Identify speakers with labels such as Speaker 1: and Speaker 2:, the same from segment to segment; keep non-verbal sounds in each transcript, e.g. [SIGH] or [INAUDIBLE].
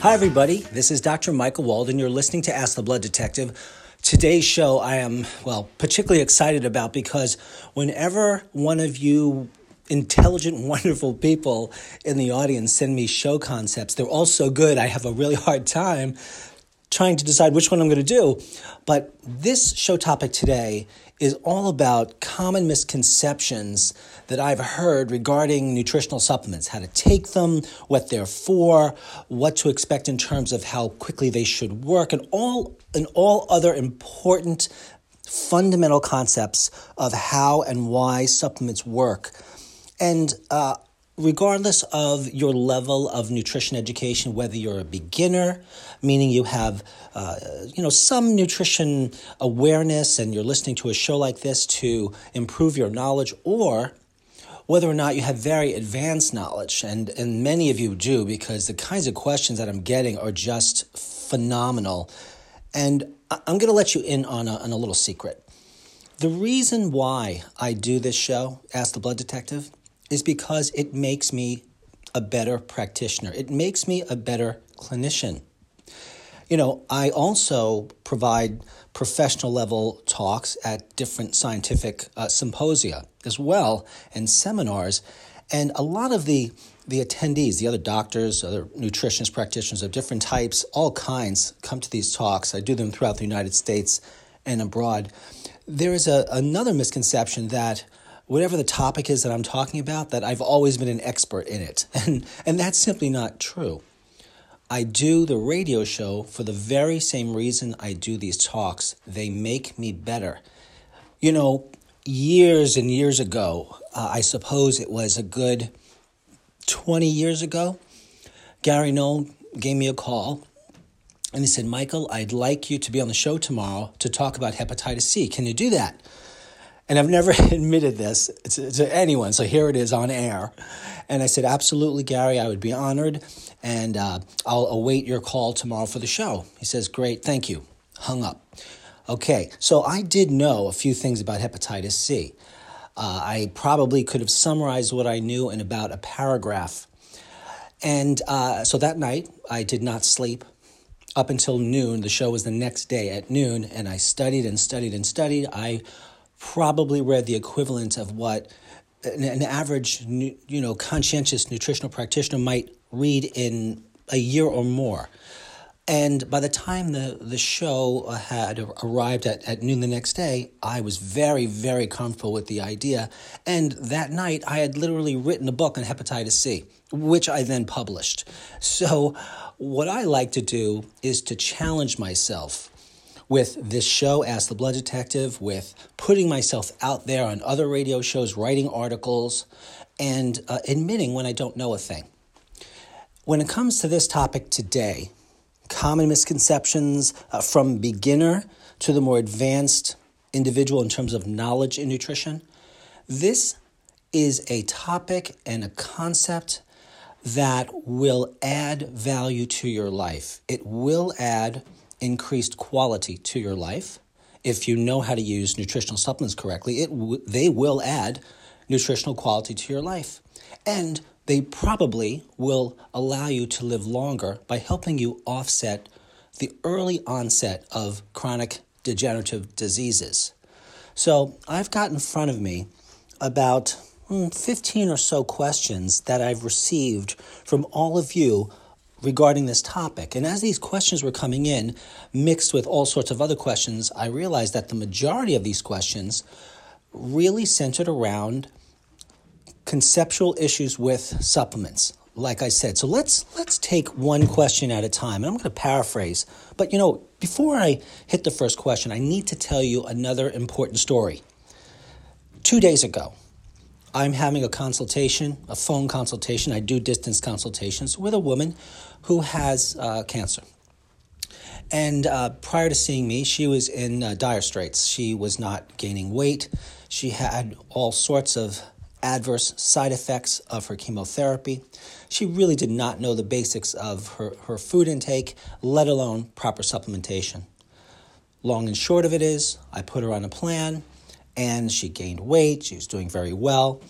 Speaker 1: Hi, everybody. This is Dr. Michael Wald. You're listening to Ask the Blood Detective. Today's show, I am, well, particularly excited about because whenever one of you intelligent, [LAUGHS] wonderful people in the audience send me show concepts, they're all so good, I have a really hard time trying to decide which one I'm going to do. But this show topic today is all about common misconceptions that I've heard regarding nutritional supplements, how to take them, what they're for, what to expect in terms of how quickly they should work, and all and all other important fundamental concepts of how and why supplements work. And uh, regardless of your level of nutrition education, whether you're a beginner, meaning you have uh, you know some nutrition awareness and you're listening to a show like this to improve your knowledge, or whether or not you have very advanced knowledge, and, and many of you do because the kinds of questions that I'm getting are just phenomenal. And I'm going to let you in on a, on a little secret. The reason why I do this show, Ask the Blood Detective, is because it makes me a better practitioner. It makes me a better clinician. You know, I also provide professional level talks at different scientific uh, symposia as well and seminars. And a lot of the, the attendees, the other doctors, other nutritionists, practitioners of different types, all kinds, come to these talks. I do them throughout the United States and abroad. There is a, another misconception that whatever the topic is that I'm talking about, that I've always been an expert in it. [LAUGHS] And, and that's simply not true. I do the radio show for the very same reason I do these talks. They make me better. You know, years and years ago, uh, I suppose it was a good 20 years ago, Gary Null gave me a call and he said, Michael, I'd like you to be on the show tomorrow to talk about hepatitis C. Can you do that? And I've never [LAUGHS] admitted this to, to, anyone, so here it is on air. And I said, Absolutely, Gary, I would be honored, and uh, I'll await your call tomorrow for the show. He says, Great, thank you. Hung up. Okay, so I did know a few things about hepatitis C. Uh, I probably could have summarized what I knew in about a paragraph. And uh, so that night, I did not sleep up until noon. The show was the next day at noon, and I studied and studied and studied. I probably read the equivalent of what an, average, you know, conscientious nutritional practitioner might read in a year or more. And by the time the, the show uh, had arrived at, at noon the next day, I was very, very comfortable with the idea. And that night, I had literally written a book on hepatitis C, which I then published. So, what I like to do is to challenge myself with this show, Ask the Blood Detective, with putting myself out there on other radio shows, writing articles, and uh, admitting when I don't know a thing. When it comes to this topic today, common misconceptions uh, from beginner to the more advanced individual in terms of knowledge in nutrition, this is a topic and a concept that will add value to your life. It will add increased quality to your life. If you know how to use nutritional supplements correctly, it w- they will add nutritional quality to your life. And they probably will allow you to live longer by helping you offset the early onset of chronic degenerative diseases. So, I've got in front of me about hmm, 15 or so questions that I've received from all of you regarding this topic. And as these questions were coming in, mixed with all sorts of other questions, I realized that the majority of these questions really centered around conceptual issues with supplements like I said. So let's let's take one question at a time. And I'm going to paraphrase, but you know, before I hit the first question, I need to tell you another important story. 2 days ago, I'm having a consultation, a phone consultation. I do distance consultations with a woman who has uh, cancer. And uh, prior to seeing me, she was in uh, dire straits. She was not gaining weight. She had all sorts of adverse side effects of her chemotherapy. She really did not know the basics of her, her food intake, let alone proper supplementation. Long and short of it is, I put her on a plan and she gained weight. She was doing very well.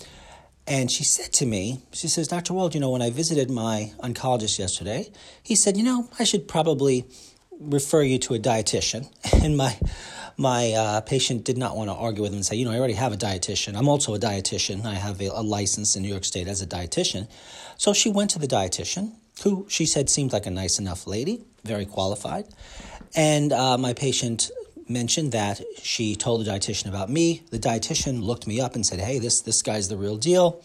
Speaker 1: And she said to me, she says, Dr. Wald, you know, when I visited my oncologist yesterday, he said, you know, I should probably refer you to a dietitian. [LAUGHS] And my my uh, patient did not want to argue with him and say, you know, I already have a dietitian. I'm also a dietitian. I have a, a license in New York State as a dietitian. So she went to the dietitian, who she said seemed like a nice enough lady, very qualified. And uh, my patient mentioned that she told the dietitian about me. The dietitian looked me up and said, hey, this, this guy's the real deal.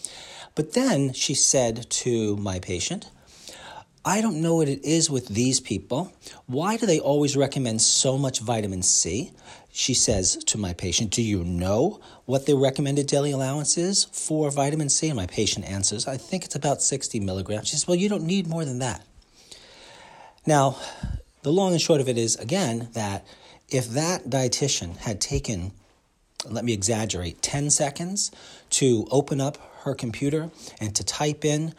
Speaker 1: But then she said to my patient, I don't know what it is with these people. Why do they always recommend so much vitamin C? She says to my patient, Do you know what the recommended daily allowance is for vitamin C? And my patient answers, I think it's about 60 milligrams. She says, Well, you don't need more than that. Now, the long and short of it is, again, that if that dietitian had taken, let me exaggerate, 10 seconds to open up her computer and to type in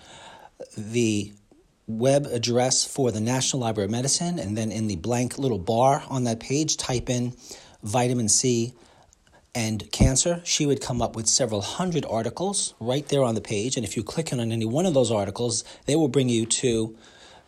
Speaker 1: the web address for the National Library of Medicine, and then in the blank little bar on that page, type in vitamin C and cancer, she would come up with several hundred articles right there on the page. And if you click on any one of those articles, they will bring you to,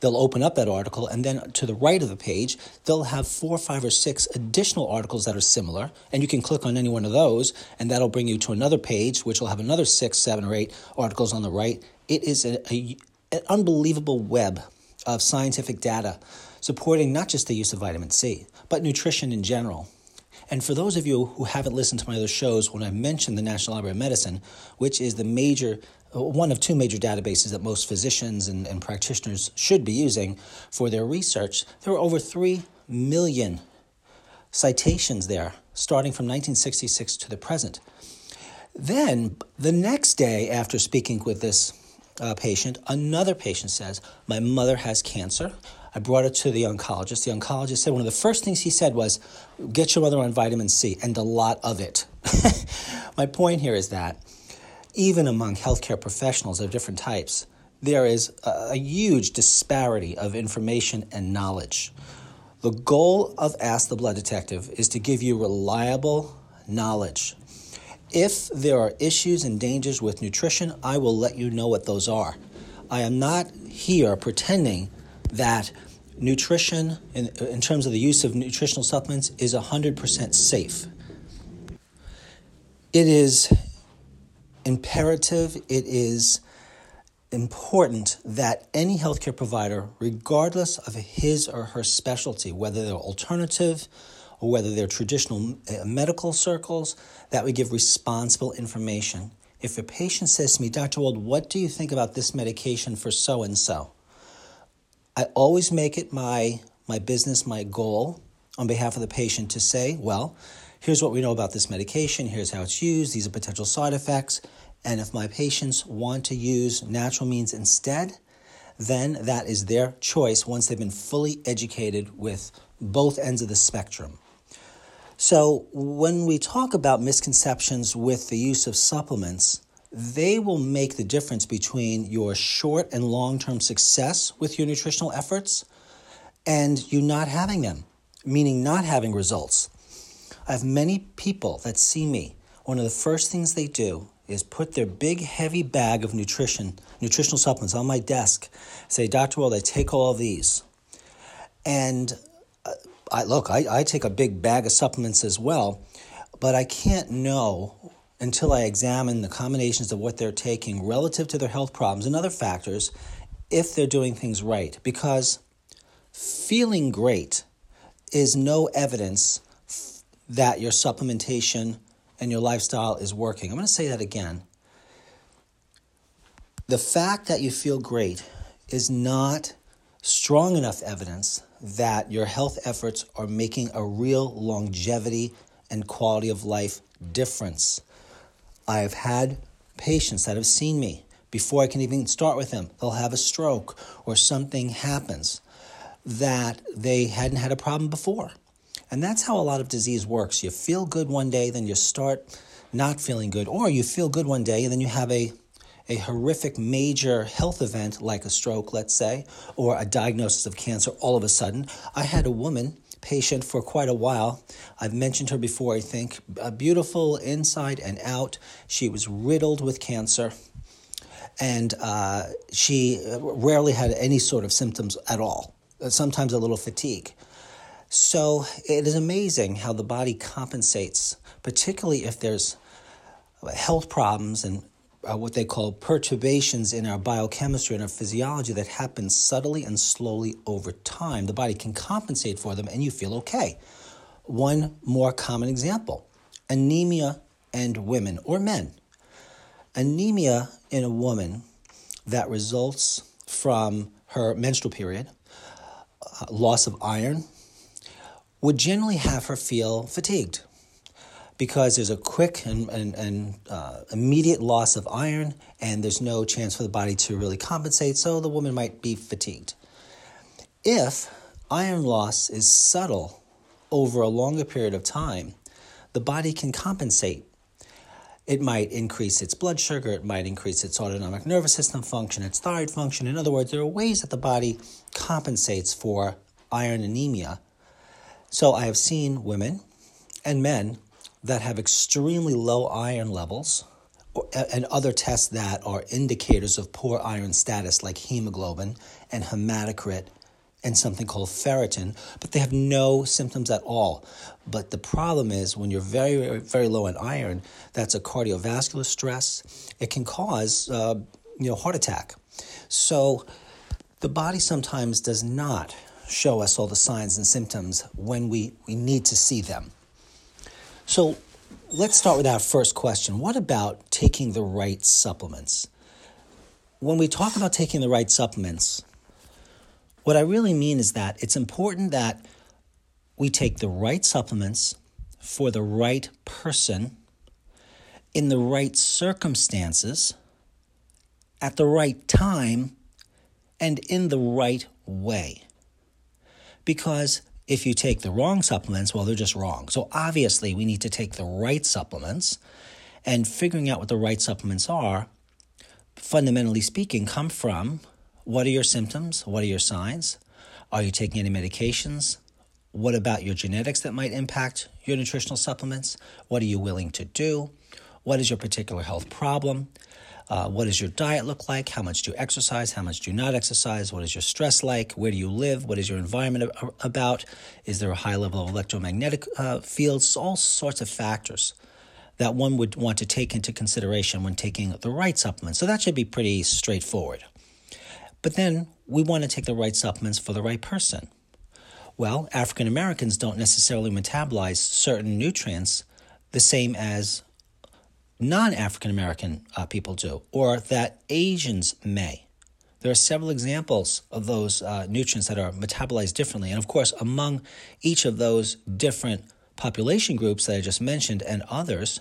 Speaker 1: they'll open up that article. And then to the right of the page, they'll have four, five, or six additional articles that are similar. And you can click on any one of those, and that'll bring you to another page, which will have another six, seven, or eight articles on the right. It is a, a, an unbelievable web of scientific data supporting not just the use of vitamin C, but nutrition in general. And for those of you who haven't listened to my other shows, when I mentioned the National Library of Medicine, which is the major, one of two major databases that most physicians and, and practitioners should be using for their research, there are over 3 million citations there, starting from 1966 to the present. Then, the next day after speaking with this uh, patient, another patient says, My mother has cancer. I brought it to the oncologist. The oncologist said one of the first things he said was, Get your mother on vitamin C, and a lot of it. [LAUGHS] My point here is that even among healthcare professionals of different types, there is a, huge disparity of information and knowledge. The goal of Ask the Blood Detective is to give you reliable knowledge. If there are issues and dangers with nutrition, I will let you know what those are. I am not here pretending that nutrition, in, in terms of the use of nutritional supplements, is 100% safe. It is imperative, it is important that any healthcare provider, regardless of his or her specialty, whether they're alternative or whether they're traditional uh, medical circles, that we give responsible information. If a patient says to me, Dr. Wald, what do you think about this medication for so and so? I always make it my, my business, my goal on behalf of the patient to say, well, here's what we know about this medication, here's how it's used, these are potential side effects. And if my patients want to use natural means instead, then that is their choice once they've been fully educated with both ends of the spectrum. So, when we talk about misconceptions with the use of supplements, they will make the difference between your short and long term success with your nutritional efforts and you not having them, meaning not having results. I have many people that see me. One of the first things they do is put their big, heavy bag of nutrition, nutritional supplements on my desk, say, Dr. Wald, I take all these. And uh, I look, I, I take a big bag of supplements as well, but I can't know until I examine the combinations of what they're taking relative to their health problems and other factors if they're doing things right. Because feeling great is no evidence that your supplementation and your lifestyle is working. I'm going to say that again. The fact that you feel great is not strong enough evidence that your health efforts are making a real longevity and quality of life difference. I've had patients that have seen me before I can even start with them. They'll have a stroke or something happens that they hadn't had a problem before. And that's how a lot of disease works. You feel good one day, then you start not feeling good, or you feel good one day and then you have a a horrific major health event like a stroke, let's say, or a diagnosis of cancer all of a sudden. I had a woman patient for quite a while. I've mentioned her before, I think. A beautiful inside and out. She was riddled with cancer. And uh, she rarely had any sort of symptoms at all, sometimes a little fatigue. So it is amazing how the body compensates, particularly if there's health problems and uh, what they call perturbations in our biochemistry and our physiology that happen subtly and slowly over time. The body can compensate for them and you feel okay. One more common example anemia and women or men. Anemia in a woman that results from her menstrual period, uh, loss of iron, would generally have her feel fatigued because there's a quick and, and, and uh, immediate loss of iron, and there's no chance for the body to really compensate, so the woman might be fatigued. If iron loss is subtle over a longer period of time, the body can compensate. It might increase its blood sugar, it might increase its autonomic nervous system function, its thyroid function. In other words, there are ways that the body compensates for iron anemia. So I have seen women and men that have extremely low iron levels and other tests that are indicators of poor iron status, like hemoglobin and hematocrit and something called ferritin, but they have no symptoms at all. But the problem is when you're very, very, low in iron, that's a cardiovascular stress. It can cause, uh, you know, heart attack. So the body sometimes does not show us all the signs and symptoms when we, we need to see them. So let's start with our first question. What about taking the right supplements? When we talk about taking the right supplements, what I really mean is that it's important that we take the right supplements for the right person in the right circumstances at the right time and in the right way. Because if you take the wrong supplements, well, they're just wrong. So obviously, we need to take the right supplements, and figuring out what the right supplements are, fundamentally speaking, come from what are your symptoms? What are your signs? Are you taking any medications? What about your genetics that might impact your nutritional supplements? What are you willing to do? What is your particular health problem? Uh, what does your diet look like? How much do you exercise? How much do you not exercise? What is your stress like? Where do you live? What is your environment about? Is there a high level of electromagnetic uh, fields? All sorts of factors that one would want to take into consideration when taking the right supplements. So that should be pretty straightforward. But then we want to take the right supplements for the right person. Well, African Americans don't necessarily metabolize certain nutrients the same as non African American uh, people do, or that Asians may. There are several examples of those uh, nutrients that are metabolized differently. And of course, among each of those different population groups that I just mentioned and others,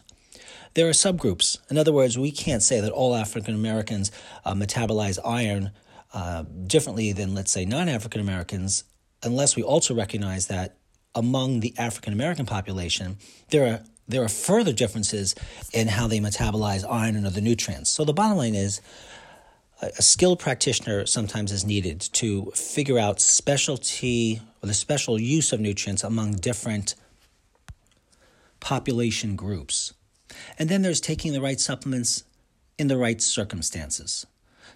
Speaker 1: there are subgroups. In other words, we can't say that all African Americans uh, metabolize iron uh, differently than, let's say, non African Americans, unless we also recognize that among the African American population, there are there are further differences in how they metabolize iron and other nutrients. So the bottom line is a skilled practitioner sometimes is needed to figure out specialty or the special use of nutrients among different population groups. And then there's taking the right supplements in the right circumstances.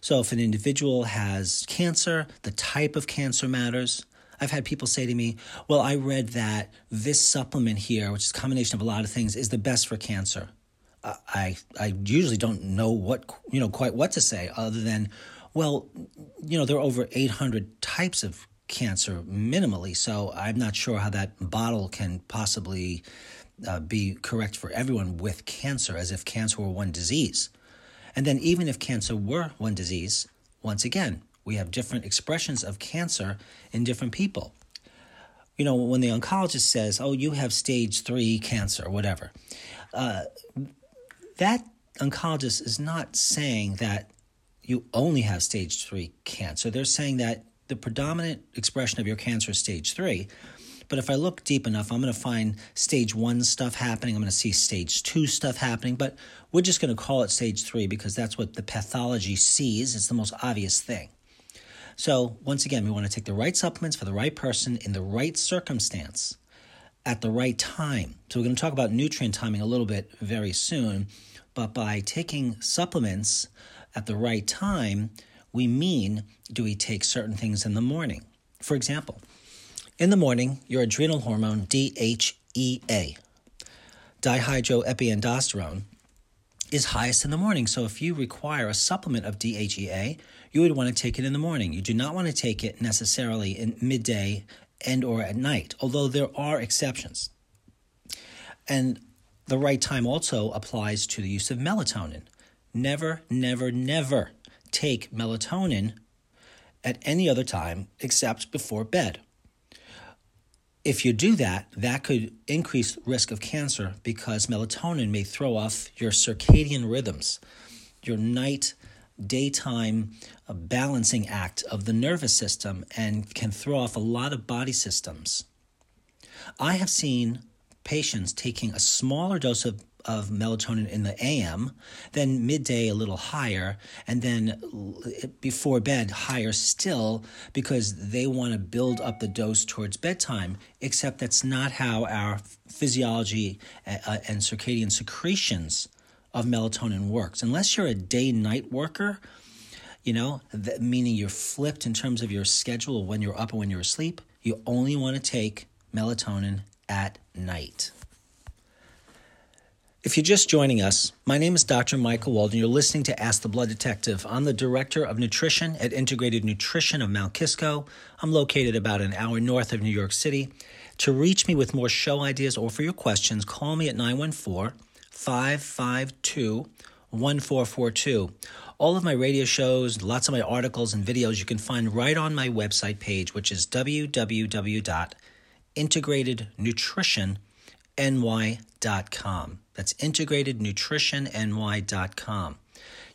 Speaker 1: So if an individual has cancer, the type of cancer matters. I've had people say to me, Well, I read that this supplement here, which is a combination of a lot of things, is the best for cancer. Uh, I, I usually don't know what, you know, quite what to say other than, well, you know, there are over 800 types of cancer minimally, so I'm not sure how that bottle can possibly uh, be correct for everyone with cancer, as if cancer were one disease. And then, even if cancer were one disease, once again, we have different expressions of cancer in different people. You know, when the oncologist says, oh, you have stage three cancer, whatever, uh, that oncologist is not saying that you only have stage three cancer. They're saying that the predominant expression of your cancer is stage three. But if I look deep enough, I'm going to find stage one stuff happening. I'm going to see stage two stuff happening. But we're just going to call it stage three because that's what the pathology sees. It's the most obvious thing. So, once again, we want to take the right supplements for the right person in the right circumstance at the right time. So, we're going to talk about nutrient timing a little bit very soon. But by taking supplements at the right time, we mean do we take certain things in the morning? For example, in the morning, your adrenal hormone, DHEA, dihydroepiandrosterone, is highest in the morning. So if you require a supplement of DHEA, you would want to take it in the morning. You do not want to take it necessarily in midday and or at night, although there are exceptions. And the right time also applies to the use of melatonin. Never, never, never take melatonin at any other time except before bed. If you do that, that could increase risk of cancer because melatonin may throw off your circadian rhythms, your night daytime uh, balancing act of the nervous system, and can throw off a lot of body systems. I have seen patients taking a smaller dose of, of melatonin in the AM, then midday a little higher, and then before bed higher still because they want to build up the dose towards bedtime, except that's not how our physiology uh, uh, and circadian secretions of melatonin works. Unless you're a day night worker, you know, that, meaning you're flipped in terms of your schedule when you're up and when you're asleep, you only want to take melatonin at night. If you're just joining us, my name is Dr. Michael Wald. You're listening to Ask the Blood Detective. I'm the Director of Nutrition at Integrated Nutrition of Mount Kisco. I'm located about an hour north of New York City. To reach me with more show ideas or for your questions, call me at 914 552 1442. All of my radio shows, lots of my articles and videos you can find right on my website page, which is www.integratednutritionny.com. That's integratednutritionny.com.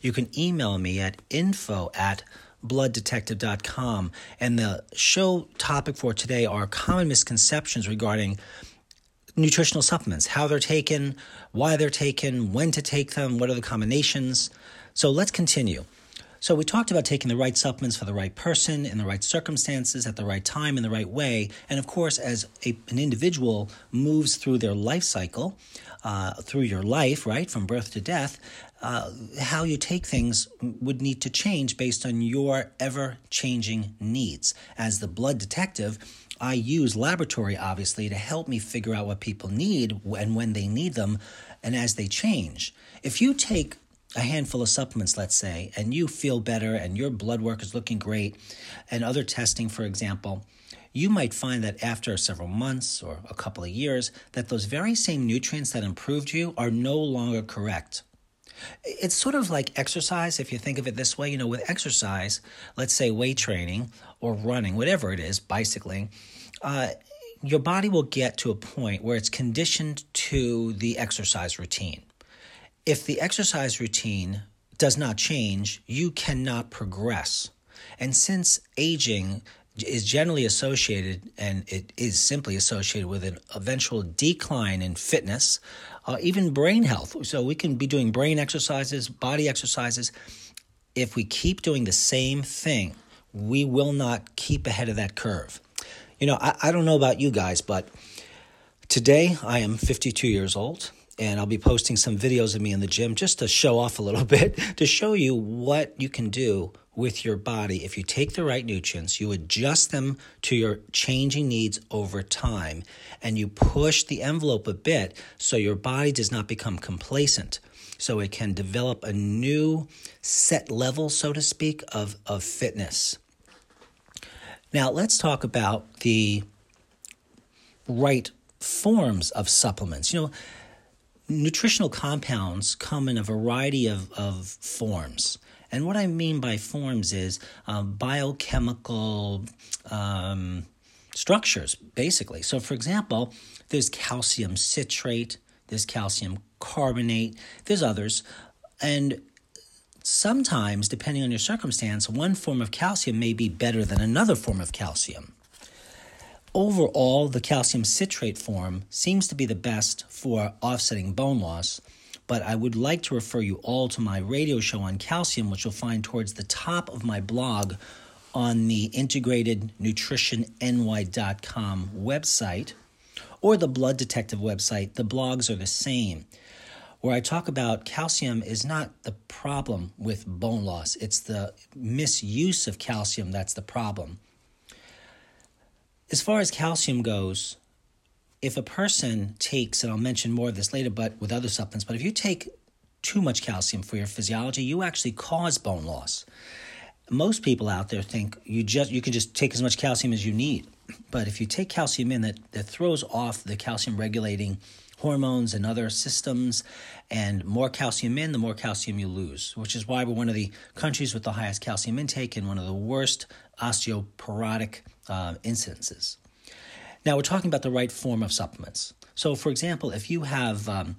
Speaker 1: You can email me at info at blooddetective.com. And the show topic for today are common misconceptions regarding nutritional supplements, how they're taken, why they're taken, when to take them, what are the combinations. So let's continue. So, we talked about taking the right supplements for the right person in the right circumstances at the right time in the right way. And of course, as a, an individual moves through their life cycle, uh, through your life, right, from birth to death, uh, how you take things would need to change based on your ever changing needs. As the blood detective, I use laboratory obviously to help me figure out what people need and when they need them and as they change. If you take a handful of supplements, let's say, and you feel better and your blood work is looking great, and other testing, for example, you might find that after several months or a couple of years, that those very same nutrients that improved you are no longer correct. It's sort of like exercise, if you think of it this way. You know, with exercise, let's say weight training or running, whatever it is, bicycling, uh, your body will get to a point where it's conditioned to the exercise routine. If the exercise routine does not change, you cannot progress. And since aging is generally associated, and it is simply associated with an eventual decline in fitness, uh, even brain health. So we can be doing brain exercises, body exercises. If we keep doing the same thing, we will not keep ahead of that curve. You know, I, I don't know about you guys, but today I am 52 years old and I'll be posting some videos of me in the gym just to show off a little [LAUGHS] bit, to show you what you can do with your body. If you take the right nutrients, you adjust them to your changing needs over time, and you push the envelope a bit so your body does not become complacent. So it can develop a new set level, so to speak, of, of fitness. Now, let's talk about the right forms of supplements. You know, nutritional compounds come in a variety of, of forms. And what I mean by forms is um, biochemical um, structures, basically. So, for example, there's calcium citrate, there's calcium carbonate, there's others. And sometimes, depending on your circumstance, one form of calcium may be better than another form of calcium. Overall, the calcium citrate form seems to be the best for offsetting bone loss, but I would like to refer you all to my radio show on calcium, which you'll find towards the top of my blog on the integratednutritionny.com website or the Blood Detective website. The blogs are the same. Where I talk about calcium is not the problem with bone loss, it's the misuse of calcium that's the problem. As far as calcium goes, if a person takes, and I'll mention more of this later, but with other supplements, but if you take too much calcium for your physiology, you actually cause bone loss. Most people out there think you just you can just take as much calcium as you need. But if you take calcium in, that, that throws off the calcium regulating hormones and other systems, and more calcium in, the more calcium you lose, which is why we're one of the countries with the highest calcium intake and one of the worst osteoporotic uh, incidences. Now, we're talking about the right form of supplements. So, for example, if you have um,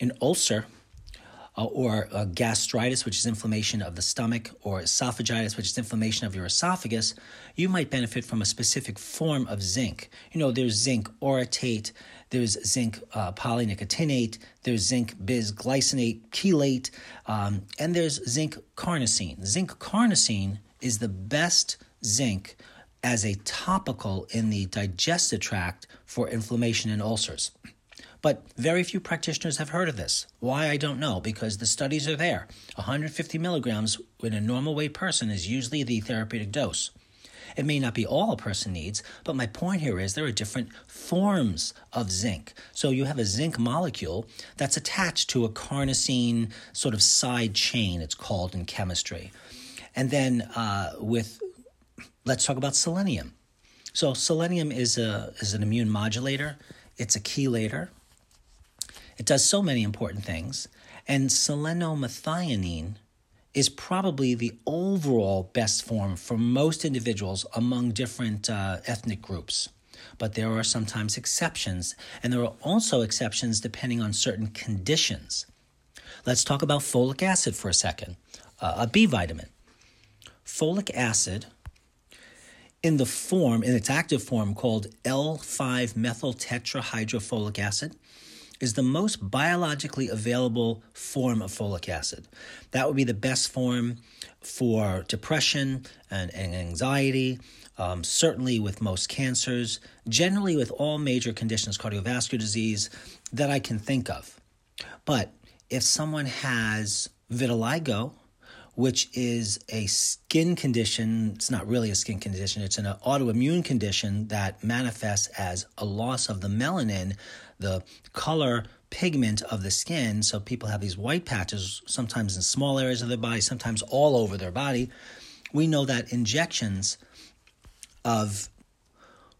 Speaker 1: an ulcer uh, or gastritis, which is inflammation of the stomach, or esophagitis, which is inflammation of your esophagus, you might benefit from a specific form of zinc. You know, there's zinc orotate, there's zinc uh, polynicotinate, there's zinc bisglycinate chelate, um, and there's zinc carnosine. Zinc carnosine is the best zinc as a topical in the digestive tract for inflammation and ulcers. But very few practitioners have heard of this. Why, I don't know, because the studies are there. 150 milligrams in a normal weight person is usually the therapeutic dose. It may not be all a person needs, but my point here is there are different forms of zinc. So you have a zinc molecule that's attached to a carnosine sort of side chain, it's called in chemistry. And then uh, with let's talk about selenium. So selenium is a is an immune modulator. It's a chelator. It does so many important things, and selenomethionine is probably the overall best form for most individuals among different uh, ethnic groups. But there are sometimes exceptions, and there are also exceptions depending on certain conditions. Let's talk about folic acid for a second, uh, a B vitamin. Folic acid in the form, in its active form called L5 methyl tetrahydrofolic acid, is the most biologically available form of folic acid. That would be the best form for depression and, and anxiety, um, certainly with most cancers, generally with all major conditions, cardiovascular disease, that I can think of. But if someone has vitiligo, which is a skin condition. It's not really a skin condition, it's an autoimmune condition that manifests as a loss of the melanin, the color pigment of the skin. So people have these white patches, sometimes in small areas of their body, sometimes all over their body. We know that injections of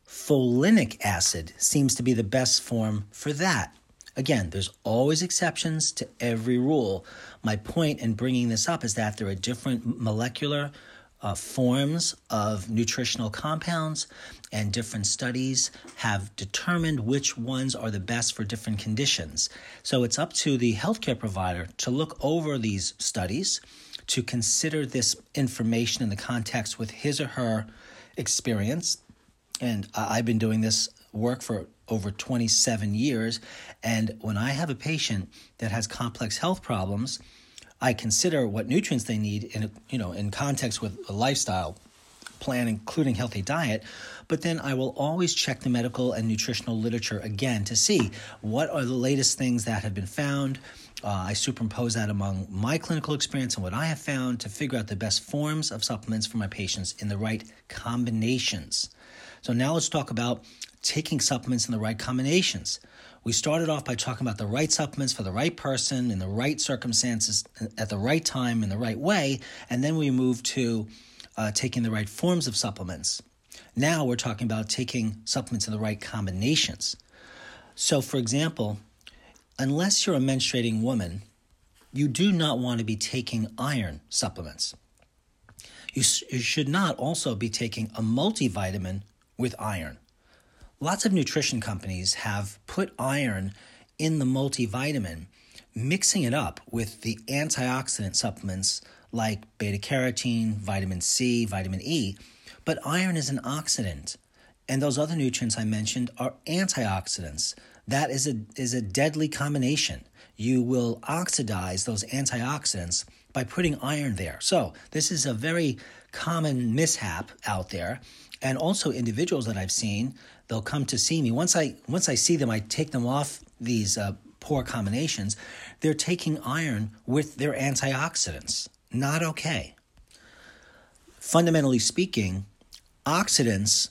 Speaker 1: folinic acid seems to be the best form for that. Again, there's always exceptions to every rule. My point in bringing this up is that there are different molecular uh, forms of nutritional compounds, and different studies have determined which ones are the best for different conditions. So it's up to the healthcare provider to look over these studies, to consider this information in the context with his or her experience. And I've been doing this work for over 27 years. And when I have a patient that has complex health problems, I consider what nutrients they need in a, you know in context with a lifestyle plan, including healthy diet. But then I will always check the medical and nutritional literature again to see what are the latest things that have been found. Uh, I superimpose that among my clinical experience and what I have found to figure out the best forms of supplements for my patients in the right combinations. So now let's talk about taking supplements in the right combinations. We started off by talking about the right supplements for the right person in the right circumstances at the right time in the right way, and then we moved to uh, taking the right forms of supplements. Now we're talking about taking supplements in the right combinations. So, for example, unless you're a menstruating woman, you do not want to be taking iron supplements. You, you should not also be taking a multivitamin with iron. Lots of nutrition companies have put iron in the multivitamin mixing it up with the antioxidant supplements like beta carotene, vitamin C, vitamin E. But iron is an oxidant, and those other nutrients I mentioned are antioxidants. That is a, is a deadly combination. You will oxidize those antioxidants by putting iron there. So, this is a very common mishap out there. And also, individuals that I've seen, they'll come to see me. Once I, once I see them, I take them off these uh, poor combinations. They're taking iron with their antioxidants. Not okay. Fundamentally speaking, oxidants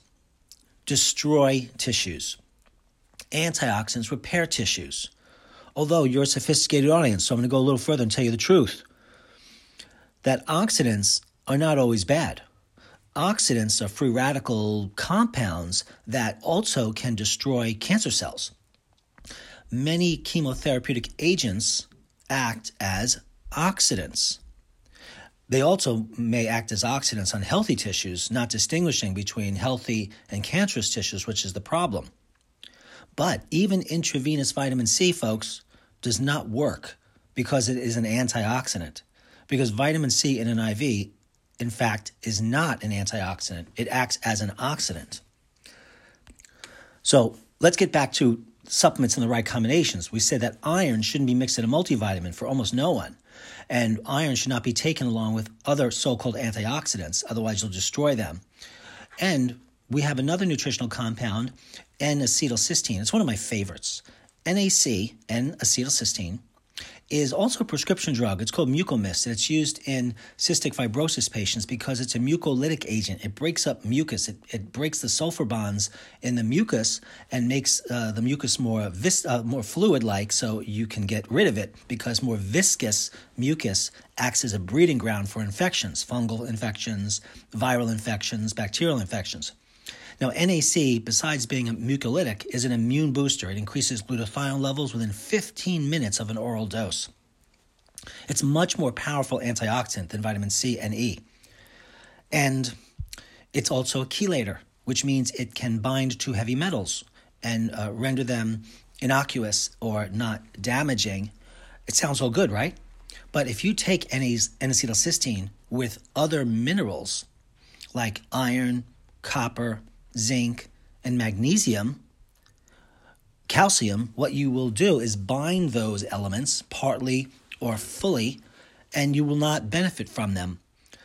Speaker 1: destroy tissues, antioxidants repair tissues. Although you're a sophisticated audience, so I'm going to go a little further and tell you the truth that oxidants are not always bad. Oxidants are free radical compounds that also can destroy cancer cells. Many chemotherapeutic agents act as oxidants. They also may act as oxidants on healthy tissues, not distinguishing between healthy and cancerous tissues, which is the problem. But even intravenous vitamin C, folks, does not work because it is an antioxidant. Because vitamin C in an IV, in fact, is not an antioxidant, it acts as an oxidant. So let's get back to supplements in the right combinations. We said that iron shouldn't be mixed in a multivitamin for almost no one. And iron should not be taken along with other so called antioxidants, otherwise, you'll destroy them. And we have another nutritional compound, N acetylcysteine. It's one of my favorites. NAC, N acetylcysteine, is also a prescription drug. It's called Mucomyst, and it's used in cystic fibrosis patients because it's a mucolytic agent. It breaks up mucus. It, it breaks the sulfur bonds in the mucus and makes uh, the mucus more vis- uh, more fluid-like, so you can get rid of it because more viscous mucus acts as a breeding ground for infections, fungal infections, viral infections, bacterial infections. Now, NAC, besides being a mucolytic, is an immune booster. It increases glutathione levels within 15 minutes of an oral dose. It's much more powerful antioxidant than vitamin C and E. And it's also a chelator, which means it can bind to heavy metals and uh, render them innocuous or not damaging. It sounds all good, right? But if you take N-acetylcysteine with other minerals like iron, copper, zinc, and magnesium, calcium, what you will do is bind those elements partly or fully, and you will not benefit from them.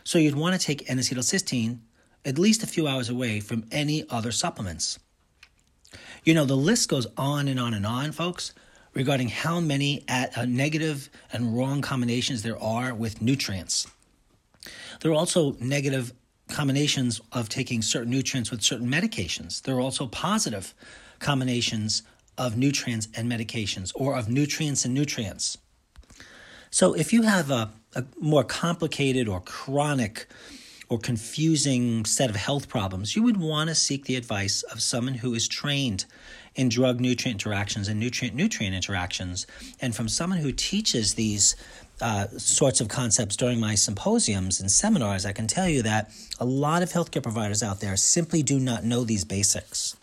Speaker 1: So you'd want to take N acetylcysteine at least a few hours away from any other supplements. You know, the list goes on and on and on, folks, regarding how many at, uh, negative and wrong combinations there are with nutrients. There are also negative combinations of taking certain nutrients with certain medications. There are also positive combinations of nutrients and medications or of nutrients and nutrients. So if you have a, a more complicated or chronic or confusing set of health problems, you would want to seek the advice of someone who is trained in drug nutrient interactions and nutrient nutrient interactions, and from someone who teaches these uh, sorts of concepts during my symposiums and seminars, I can tell you that a lot of healthcare providers out there simply do not know these basics.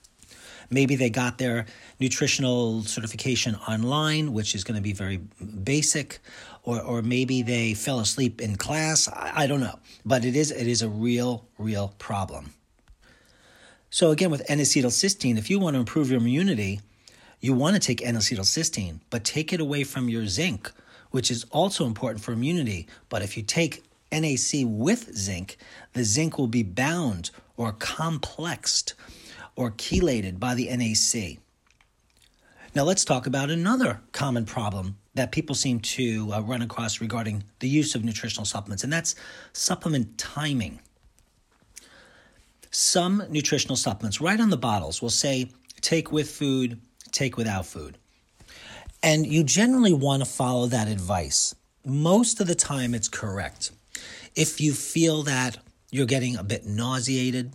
Speaker 1: Maybe they got their nutritional certification online, which is going to be very basic, or, or maybe they fell asleep in class. I, I don't know, but it is it is a real real problem. So again, with N-acetylcysteine, if you want to improve your immunity, you want to take N-acetylcysteine, but take it away from your zinc which is also important for immunity. But if you take NAC with zinc, the zinc will be bound or complexed or chelated by the NAC. Now, let's talk about another common problem that people seem to uh, run across regarding the use of nutritional supplements, and that's supplement timing. Some nutritional supplements, right on the bottles, will say take with food, take without food. And you generally want to follow that advice. Most of the time, it's correct. If you feel that you're getting a bit nauseated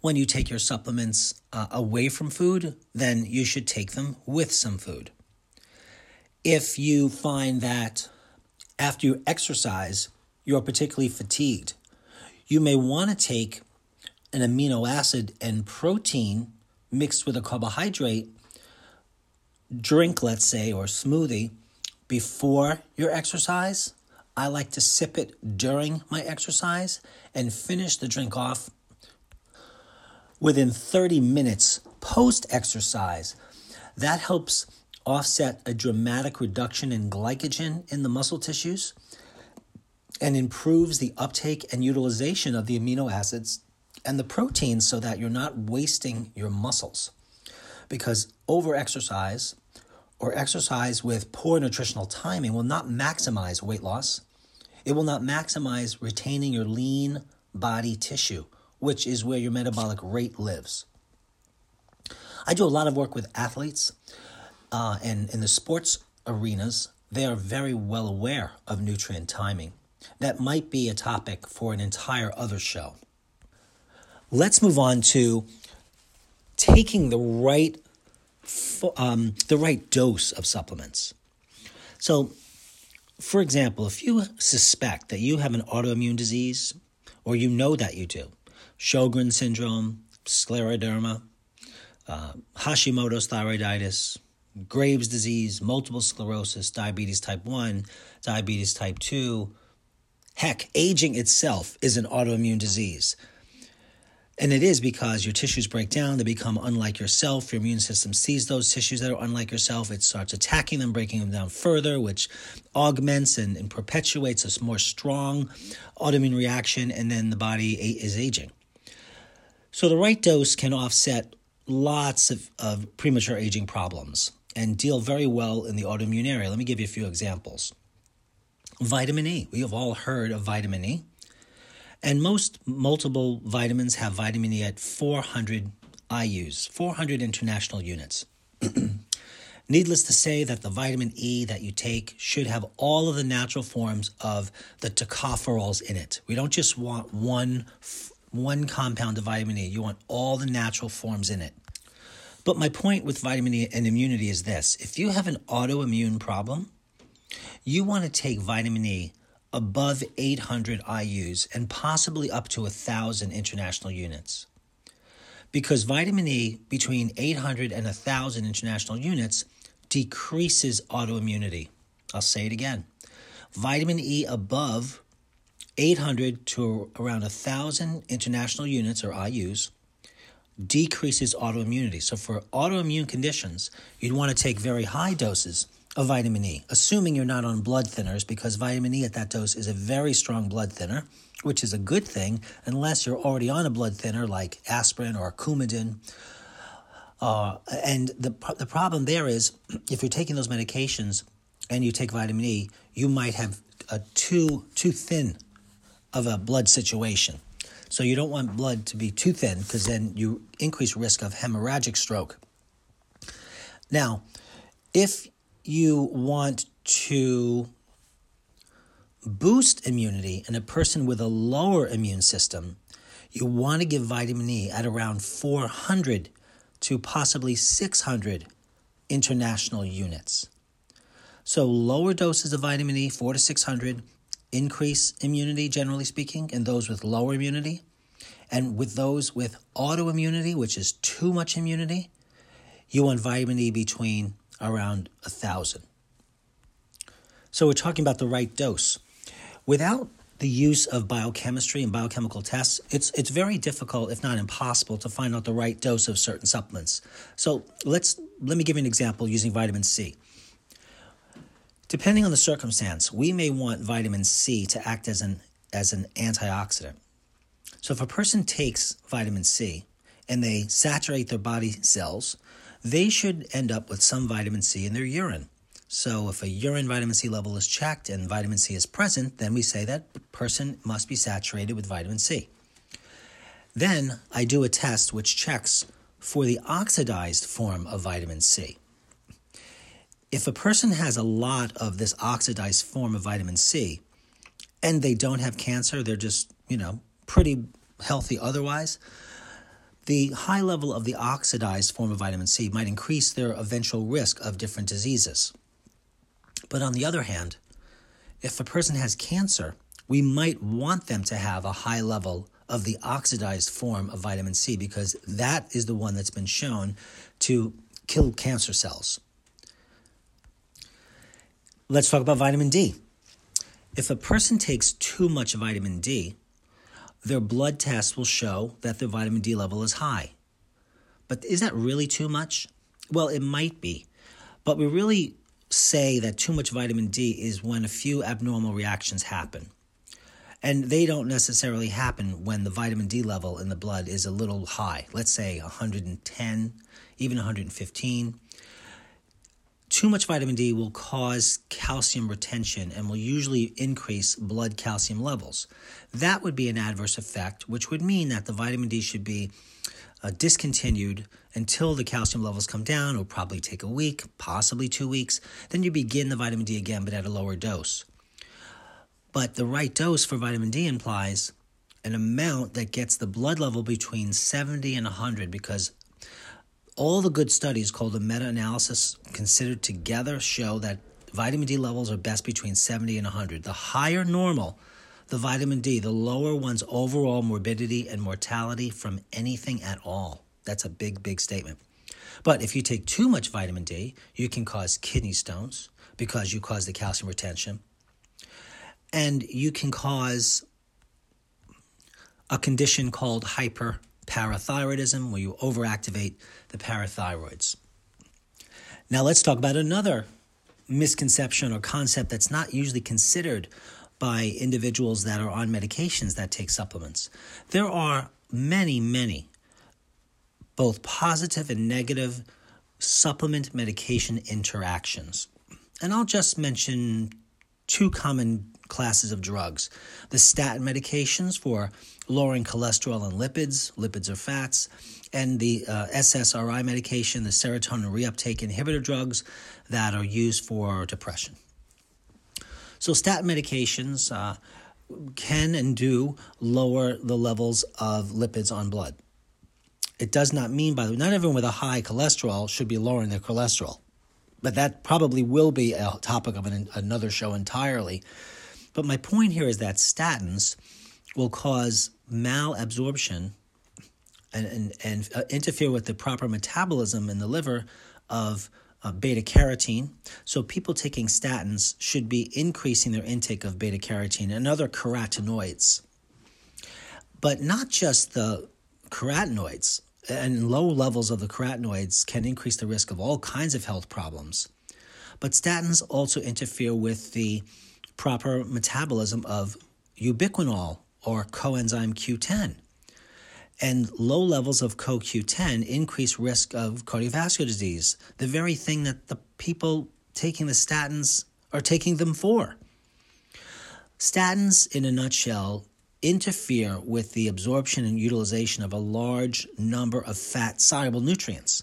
Speaker 1: when you take your supplements uh, away from food, then you should take them with some food. If you find that after you exercise, you're particularly fatigued, you may want to take an amino acid and protein mixed with a carbohydrate drink, let's say, or smoothie before your exercise. I like to sip it during my exercise and finish the drink off within 30 minutes post exercise. That helps offset a dramatic reduction in glycogen in the muscle tissues and improves the uptake and utilization of the amino acids and the proteins so that you're not wasting your muscles. Because over exercise or exercise with poor nutritional timing will not maximize weight loss. It will not maximize retaining your lean body tissue, which is where your metabolic rate lives. I do a lot of work with athletes, uh, and in the sports arenas, they are very well aware of nutrient timing. That might be a topic for an entire other show. Let's move on to taking the right um, the right dose of supplements. So, for example, if you suspect that you have an autoimmune disease, or you know that you do, Sjogren syndrome, scleroderma, uh, Hashimoto's thyroiditis, Graves' disease, multiple sclerosis, diabetes type 1, diabetes type 2. Heck, aging itself is an autoimmune disease. And it is because your tissues break down, they become unlike yourself. Your immune system sees those tissues that are unlike yourself. It starts attacking them, breaking them down further, which augments and, and perpetuates a more strong autoimmune reaction, and then the body is aging. So, the right dose can offset lots of, of premature aging problems and deal very well in the autoimmune area. Let me give you a few examples. Vitamin E. We have all heard of vitamin E. And most multiple vitamins have vitamin E at 400 IUs, 400 international units. [CLEARS THROAT] Needless to say that the vitamin E that you take should have all of the natural forms of the tocopherols in it. We don't just want one one compound of vitamin E. You want all the natural forms in it. But my point with vitamin E and immunity is this if you have an autoimmune problem, you want to take vitamin E above 800 IUs and possibly up to 1,000 international units. Because vitamin E between 800 and 1,000 international units decreases autoimmunity. I'll say it again. Vitamin E above 800 to around 1,000 international units or IUs decreases autoimmunity. So, for autoimmune conditions, you'd want to take very high doses of vitamin E, assuming you're not on blood thinners, because vitamin E at that dose is a very strong blood thinner, which is a good thing unless you're already on a blood thinner like aspirin or Coumadin. Uh, and the, the problem there is if you're taking those medications and you take vitamin E, you might have a too, too thin of a blood situation. So you don't want blood to be too thin because then you increase risk of hemorrhagic stroke. Now, if you want to boost immunity in a person with a lower immune system, you want to give vitamin E at around 400 to possibly 600 international units. So, lower doses of vitamin E, 4 to 600, increase immunity, generally speaking, in those with lower immunity. And with those with autoimmunity, which is too much immunity, you want vitamin E between around a thousand. So we're talking about the right dose. Without the use of biochemistry and biochemical tests, it's it's very difficult, if not impossible, to find out the right dose of certain supplements. So let's let me give you an example using vitamin C. Depending on the circumstance, we may want vitamin C to act as an as an antioxidant. So if a person takes vitamin C and they saturate their body cells, they should end up with some vitamin C in their urine. So if a urine vitamin C level is checked and vitamin C is present, then we say that person must be saturated with vitamin C. Then I do a test which checks for the oxidized form of vitamin C if a person has a lot of this oxidized form of vitamin C and they don't have cancer, they're just, you know, pretty healthy otherwise, the high level of the oxidized form of vitamin C might increase their eventual risk of different diseases. But on the other hand, if a person has cancer, we might want them to have a high level of the oxidized form of vitamin C because that is the one that's been shown to kill cancer cells Let's talk about vitamin D. If a person takes too much vitamin D, their blood tests will show that their vitamin D level is high. But is that really too much? Well, it might be. But we really say that too much vitamin D is when a few abnormal reactions happen. And they don't necessarily happen when the vitamin D level in the blood is a little high, let's say 110, even 115. Too much vitamin D will cause calcium retention and will usually increase blood calcium levels. That would be an adverse effect, which would mean that the vitamin D should be uh, discontinued until the calcium levels come down. It will probably take a week, possibly two weeks. Then you begin the vitamin D again, but at a lower dose. But the right dose for vitamin D implies an amount that gets the blood level between 70 and 100 because all the good studies called a meta analysis considered together show that vitamin D levels are best between 70 and 100. The higher normal the vitamin D, the lower one's overall morbidity and mortality from anything at all. That's a big, big statement. But if you take too much vitamin D, you can cause kidney stones because you cause the calcium retention and you can cause a condition called hyperparathyroidism, where you overactivate the parathyroids. Now, let's talk about another misconception or concept that's not usually considered by individuals that are on medications that take supplements. There are many, many, both positive and negative supplement medication interactions. And I'll just mention two common classes of drugs the statin medications for lowering cholesterol and lipids, lipids are fats, and the uh, SSRI medication, the serotonin reuptake inhibitor drugs that are used for depression. So, statin medications uh, can and do lower the levels of lipids on blood. It does not mean, by the way, not everyone with a high cholesterol should be lowering their cholesterol. But that probably will be a topic of an, another show entirely. But my point here is that statins will cause malabsorption and, and, and uh, interfere with the proper metabolism in the liver of uh, beta carotene. So, people taking statins should be increasing their intake of beta carotene and other carotenoids. But not just the carotenoids, and low levels of the carotenoids can increase the risk of all kinds of health problems. But statins also interfere with the proper metabolism of ubiquinol or coenzyme Q10. And low levels of CoQ10 increase risk of cardiovascular disease, the very thing that the people taking the statins are taking them for. Statins, in a nutshell, interfere with the absorption and utilization of a large number of fat soluble nutrients.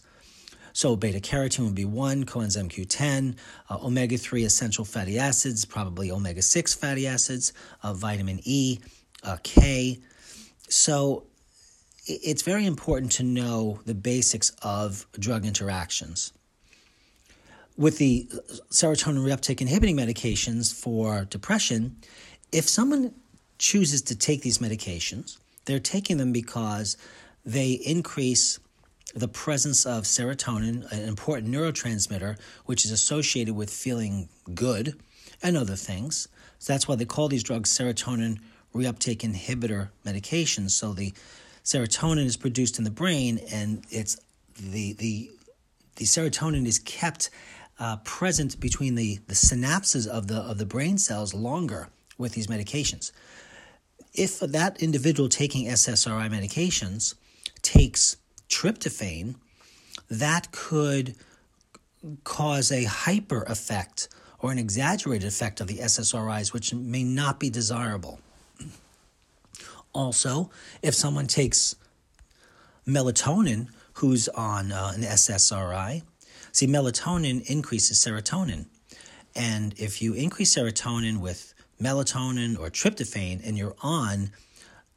Speaker 1: So, beta carotene would be one, coenzyme Q10, uh, omega 3 essential fatty acids, probably omega 6 fatty acids, uh, vitamin E, uh, K. So, it's very important to know the basics of drug interactions. With the serotonin reuptake inhibiting medications for depression, if someone chooses to take these medications, they're taking them because they increase the presence of serotonin, an important neurotransmitter, which is associated with feeling good and other things. So that's why they call these drugs serotonin reuptake inhibitor medications. So the serotonin is produced in the brain, and it's the the the serotonin is kept uh, present between the, the synapses of the of the brain cells longer with these medications. If that individual taking SSRI medications takes tryptophan, that could cause a hyper effect or an exaggerated effect of the SSRIs, which may not be desirable. Also, if someone takes melatonin who's on uh, an SSRI, see, melatonin increases serotonin. And if you increase serotonin with melatonin or tryptophan and you're on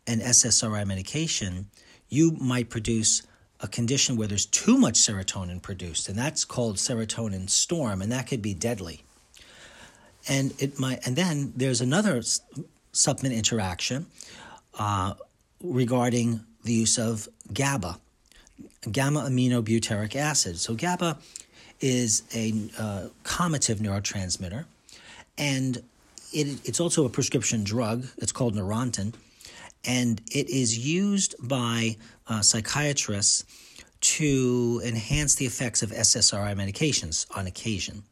Speaker 1: an SSRI medication, you might produce a condition where there's too much serotonin produced, and that's called serotonin storm, and that could be deadly. And it might, and then there's another supplement interaction uh, regarding the use of GABA, gamma aminobutyric acid. So GABA is a uh, neurotransmitter, And it, it's also a prescription drug. It's called Neurontin. And it is used by uh, psychiatrists to enhance the effects of SSRI medications on occasion.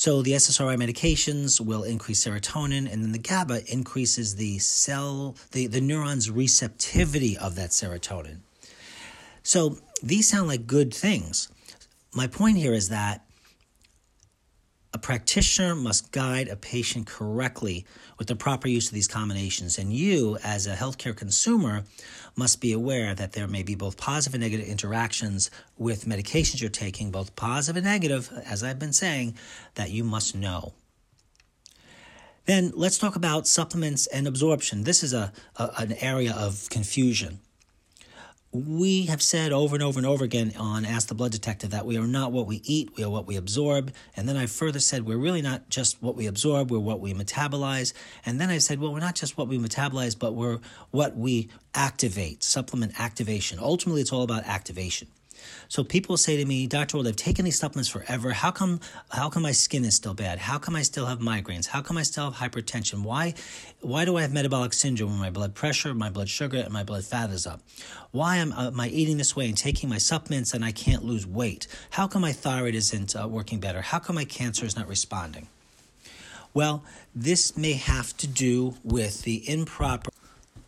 Speaker 1: So the SSRI medications will increase serotonin, and then the GABA increases the cell, the, the neuron's receptivity of that serotonin. So these sound like good things. My point here is that a practitioner must guide a patient correctly with the proper use of these combinations, and you, as a healthcare consumer, must be aware that there may be both positive and negative interactions with medications you're taking, both positive and negative, as I've been saying, that you must know. Then let's talk about supplements and absorption. This is a, a an area of confusion we have said over and over and over again on Ask the Blood Detective that we are not what we eat, we are what we absorb. And then I further said we're really not just what we absorb, we're what we metabolize. And then I said, well, we're not just what we metabolize, but we're what we activate, supplement activation. Ultimately, it's all about activation. So people say to me, Dr. Wald, I've taken these supplements forever. How come how come my skin is still bad? How come I still have migraines? How come I still have hypertension? Why why do I have metabolic syndrome when my blood pressure, my blood sugar, and my blood fat is up? Why am, uh, am I eating this way and taking my supplements and I can't lose weight? How come my thyroid isn't uh, working better? How come my cancer is not responding? Well, this may have to do with the improper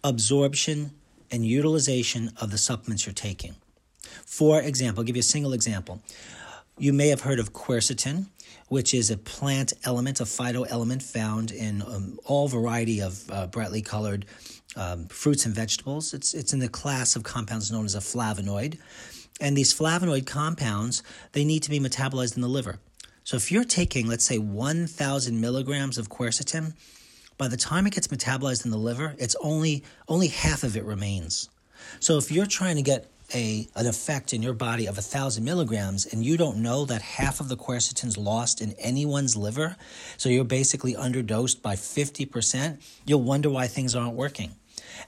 Speaker 1: absorption and utilization of the supplements you're taking. For example, I'll give you a single example. You may have heard of quercetin, which is a plant element, a phytoelement found in um, all variety of uh, brightly colored um, fruits and vegetables. It's, it's in the class of compounds known as a flavonoid. And these flavonoid compounds, they need to be metabolized in the liver. So if you're taking, let's say, 1,000 milligrams of quercetin, by the time it gets metabolized in the liver, it's only only half of it remains. So if you're trying to get a, an effect in your body of a thousand milligrams and you don't know that half of the quercetin's lost in anyone's liver, so you're basically underdosed by 50%, you'll wonder why things aren't working.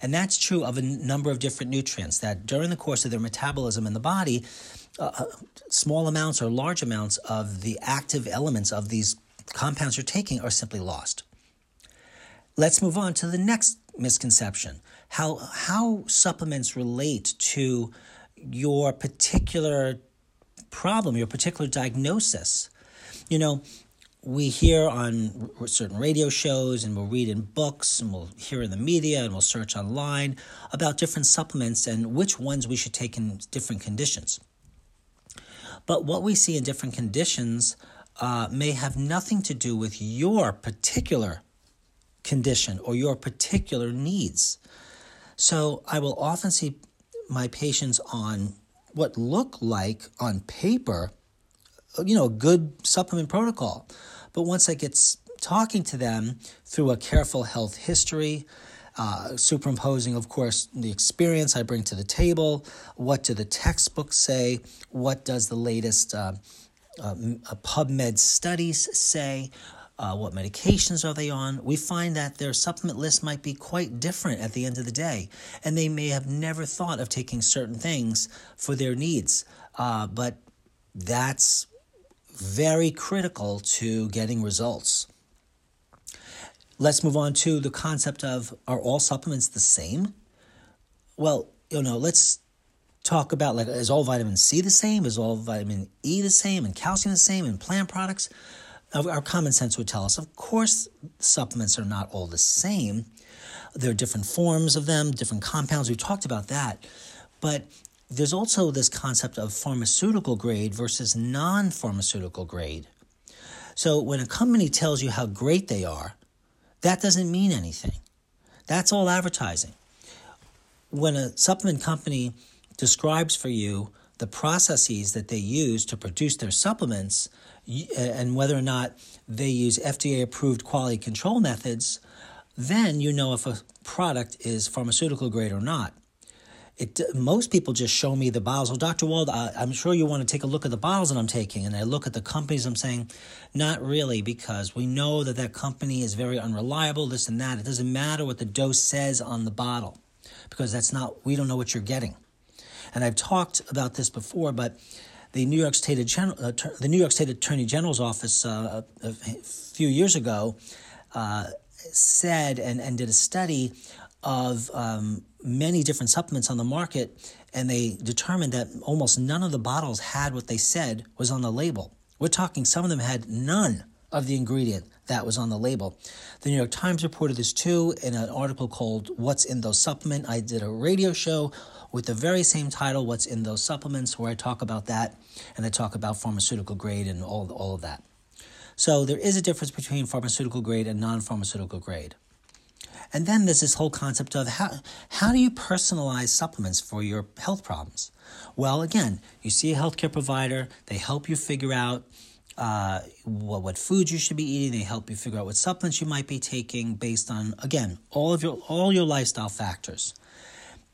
Speaker 1: And that's true of a number of different nutrients that during the course of their metabolism in the body, uh, uh small amounts or large amounts of the active elements of these compounds you're taking are simply lost. Let's move on to the next misconception how, how supplements relate to your particular problem, your particular diagnosis. You know, we hear on certain radio shows and we'll read in books and we'll hear in the media and we'll search online about different supplements and which ones we should take in different conditions. But what we see in different conditions uh, may have nothing to do with your particular condition or your particular needs. So I will often see my patients on what look like on paper, you know, a good supplement protocol. But once I get talking to them through a careful health history, uh, superimposing, of course, the experience I bring to the table. What do the textbooks say? What does the latest uh, uh, PubMed studies say? Uh, what medications are they on, we find that their supplement list might be quite different at the end of the day. And they may have never thought of taking certain things for their needs. Uh, but that's very critical to getting results. Let's move on to the concept of are all supplements the same? Well, you know, let's talk about like is all vitamin C the same? Is all vitamin E the same? And calcium the same? And plant products? Our common sense would tell us, of course, supplements are not all the same. There are different forms of them, different compounds. We've talked about that. But there's also this concept of pharmaceutical grade versus non pharmaceutical grade. So when a company tells you how great they are, that doesn't mean anything. That's all advertising. When a supplement company describes for you the processes that they use to produce their supplements, Uh, and whether or not they use FDA approved quality control methods, then you know if a product is pharmaceutical grade or not. It, uh, most people just show me the bottles. Well, Dr. Wald, I, I'm sure you want to take a look at the bottles that I'm taking. And I look at the companies, I'm saying, not really, because we know that that company is very unreliable, this and that. It doesn't matter what the dose says on the bottle, because that's not, we don't know what you're getting. And I've talked about this before, but the New York State General, uh, the New York State Attorney General's office uh, a, a, few years ago uh, said and, and did a study of um, many different supplements on the market, and they determined that almost none of the bottles had what they said was on the label. We're talking some of them had none of the ingredient that was on the label. The New York Times reported this too in an article called What's in Those Supplements. I did a radio show with the very same title, What's in Those Supplements, where I talk about that and I talk about pharmaceutical grade and all, all of that. So there is a difference between pharmaceutical grade and non pharmaceutical grade. And then there's this whole concept of how, how do you personalize supplements for your health problems? Well, again, you see a healthcare provider, they help you figure out uh, what, what foods you should be eating. They help you figure out what supplements you might be taking based on, again, all of your all your lifestyle factors.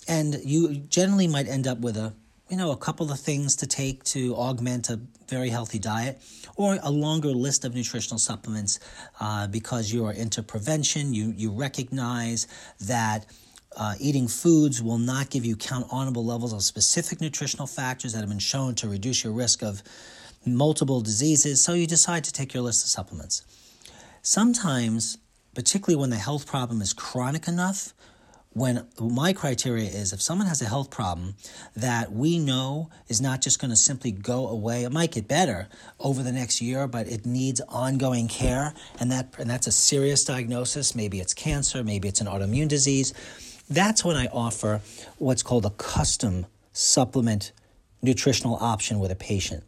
Speaker 1: And you generally might end up with a you know a couple of things to take to augment a very healthy diet, or a longer list of nutritional supplements uh, because you are into prevention. You you recognize that. Uh, eating foods will not give you countable levels of specific nutritional factors that have been shown to reduce your risk of multiple diseases, so you decide to take your list of supplements. Sometimes, particularly when the health problem is chronic enough, when my criteria is if someone has a health problem that we know is not just going to simply go away it might get better over the next year but it needs ongoing care and that and that's a serious diagnosis. Maybe it's cancer maybe it's an autoimmune disease. That's when i offer what's called a custom supplement nutritional option with a patient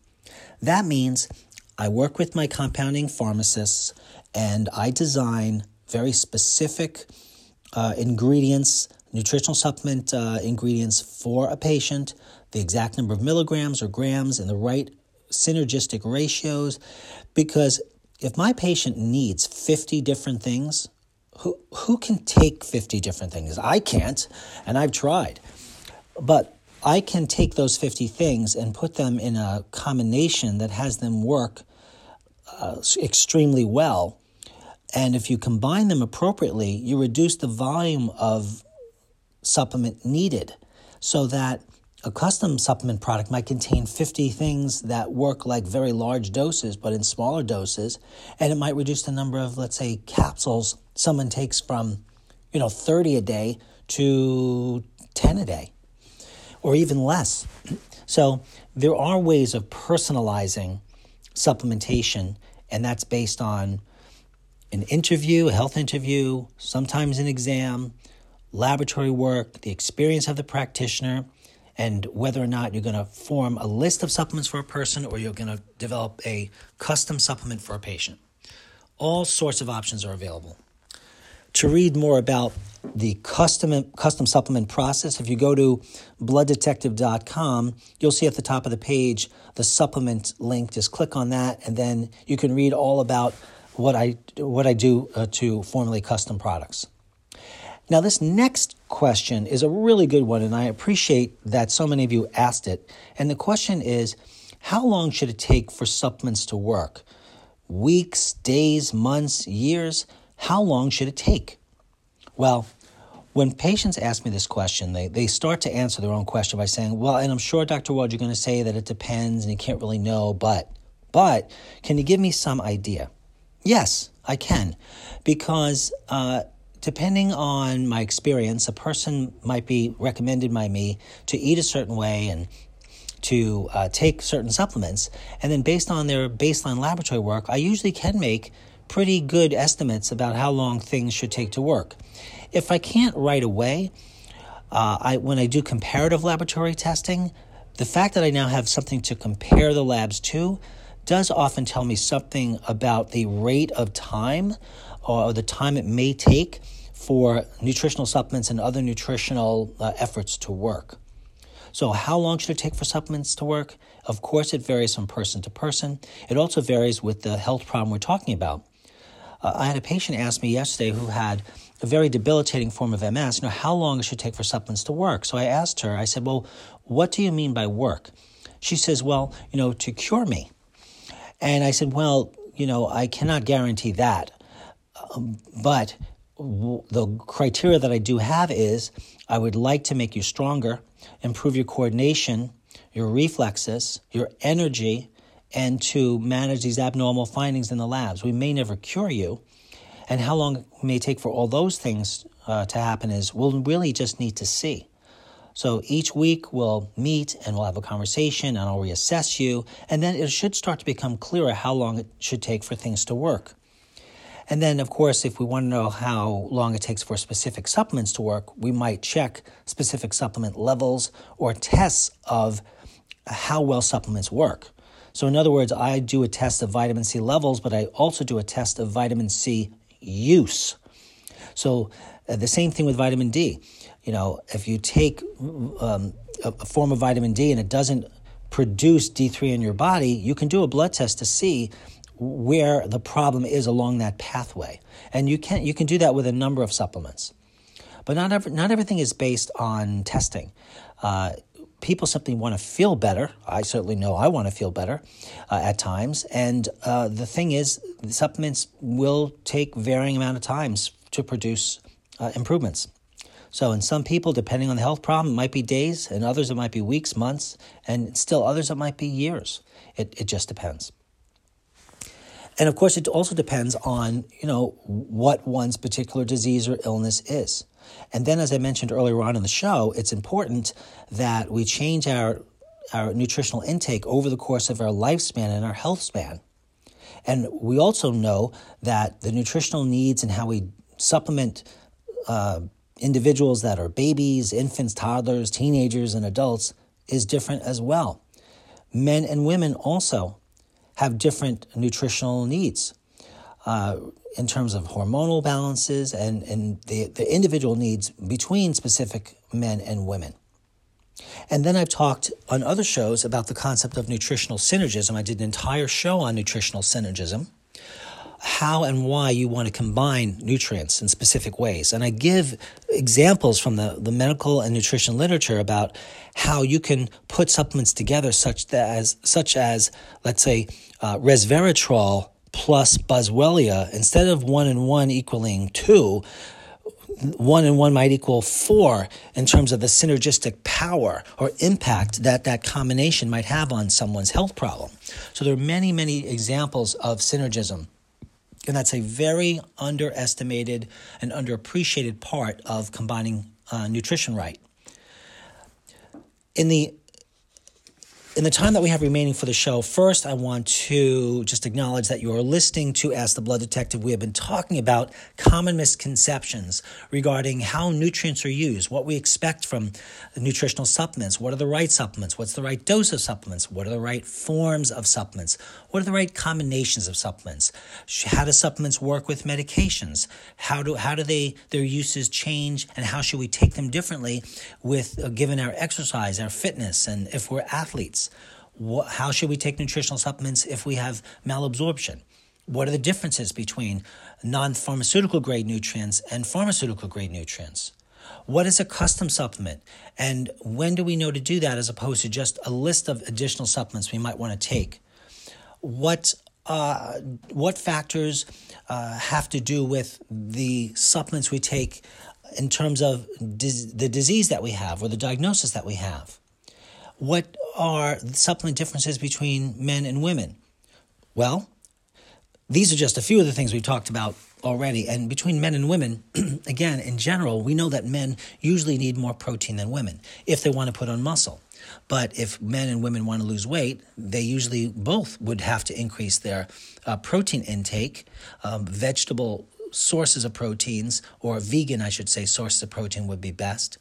Speaker 1: that means I work with my compounding pharmacists and I design very specific uh, ingredients, nutritional supplement uh, ingredients for a patient, the exact number of milligrams or grams and the right synergistic ratios. Because if my patient needs 50 different things, who, who can take 50 different things? I can't, and I've tried. But I can take those 50 things and put them in a combination that has them work uh, extremely well. And if you combine them appropriately, you reduce the volume of supplement needed so that a custom supplement product might contain 50 things that work like very large doses, but in smaller doses. And it might reduce the number of, let's say, capsules someone takes from, you know, 30 a day to 10 a day or even less. [CLEARS THROAT] So there are ways of personalizing supplementation, and that's based on an interview, a health interview, sometimes an exam, laboratory work, the experience of the practitioner, and whether or not you're going to form a list of supplements for a person or you're going to develop a custom supplement for a patient. All sorts of options are available. To read more about the custom custom supplement process. If you go to blooddetective.com, you'll see at the top of the page the supplement link. Just click on that, and then you can read all about what I what I do uh, to formulate custom products. Now, this next question is a really good one, and I appreciate that so many of you asked it. And the question is, how long should it take for supplements to work? Weeks, days, months, years? How long should it take? Well, when patients ask me this question, they, they start to answer their own question by saying, Well, and I'm sure, Dr. Wald, you're going to say that it depends and you can't really know, but, but can you give me some idea? Yes, I can. Because uh, depending on my experience, a person might be recommended by me to eat a certain way and to uh, take certain supplements. And then, based on their baseline laboratory work, I usually can make pretty good estimates about how long things should take to work. If I can't right away, uh, I, when I do comparative laboratory testing, the fact that I now have something to compare the labs to does often tell me something about the rate of time or the time it may take for nutritional supplements and other nutritional uh, efforts to work. So, how long should it take for supplements to work? Of course, it varies from person to person. It also varies with the health problem we're talking about. Uh, I had a patient ask me yesterday who had a very debilitating form of MS, you know, how long it should take for supplements to work. So I asked her, I said, well, what do you mean by work? She says, well, you know, to cure me. And I said, well, you know, I cannot guarantee that. Um, but w- the criteria that I do have is I would like to make you stronger, improve your coordination, your reflexes, your energy, and to manage these abnormal findings in the labs. We may never cure you, and how long it may take for all those things uh, to happen is we'll really just need to see. So each week we'll meet and we'll have a conversation and I'll reassess you, and then it should start to become clearer how long it should take for things to work. And then, of course, if we want to know how long it takes for specific supplements to work, we might check specific supplement levels or tests of how well supplements work. So, in other words, I do a test of vitamin C levels, but I also do a test of vitamin C use. So, uh, the same thing with vitamin D. You know, if you take um, a, a form of vitamin D and it doesn't produce D3 in your body, you can do a blood test to see where the problem is along that pathway. And you can you can do that with a number of supplements. But not not everything is based on testing. Uh, people simply want to feel better. I certainly know I want to feel better uh, at times. And uh, the thing is, the supplements will take varying amount of times to produce uh, improvements. So, in some people, depending on the health problem, it might be days, and others it might be weeks, months, and still others it might be years. It, it just depends. And of course, it also depends on, you know, what one's particular disease or illness is. And then, as I mentioned earlier on in the show, it's important that we change our, our nutritional intake over the course of our lifespan and our health span. And we also know that the nutritional needs and how we supplement uh, individuals that are babies, infants, toddlers, teenagers, and adults is different as well. Men and women also have different nutritional needs uh, in terms of hormonal balances and, and the, the individual needs between specific men and women. And then I've talked on other shows about the concept of nutritional synergism. I did an entire show on nutritional synergism how and why you want to combine nutrients in specific ways. And I give examples from the, the medical and nutrition literature about how you can put supplements together such that as such as let's say uh, resveratrol plus boswellia instead of one and one equaling two one and one might equal four in terms of the synergistic power or impact that that combination might have on someone's health problem. So there are many, many examples of synergism and that's a very underestimated and underappreciated part of combining uh, nutrition right. In the in the time that we have remaining for the show, first I want to just acknowledge that you are listening to Ask the Blood Detective. We have been talking about common misconceptions regarding how nutrients are used, what we expect from nutritional supplements, what are the right supplements, what's the right dose of supplements, what are the right forms of supplements, what are the right combinations of supplements, how do supplements work with medications, how do how do they their uses change, and how should we take them differently with uh, given our exercise, our fitness, and if we're athletes how should we take nutritional supplements if we have malabsorption? What are the differences between non pharmaceutical grade nutrients and pharmaceutical grade nutrients? What is a custom supplement? And when do we know to do that as opposed to just a list of additional supplements we might want to take? What uh, what factors uh, have to do with the supplements we take in terms of dis- the disease that we have or the diagnosis that we have? What are supplement differences between men and women? Well, these are just a few of the things we've talked about already. And between men and women, [CLEARS THROAT] again, in general, we know that men usually need more protein than women if they want to put on muscle. But if men and women want to lose weight, they usually both would have to increase their uh, protein intake, um, vegetable sources of proteins, or vegan, I should say, sources of protein would be best.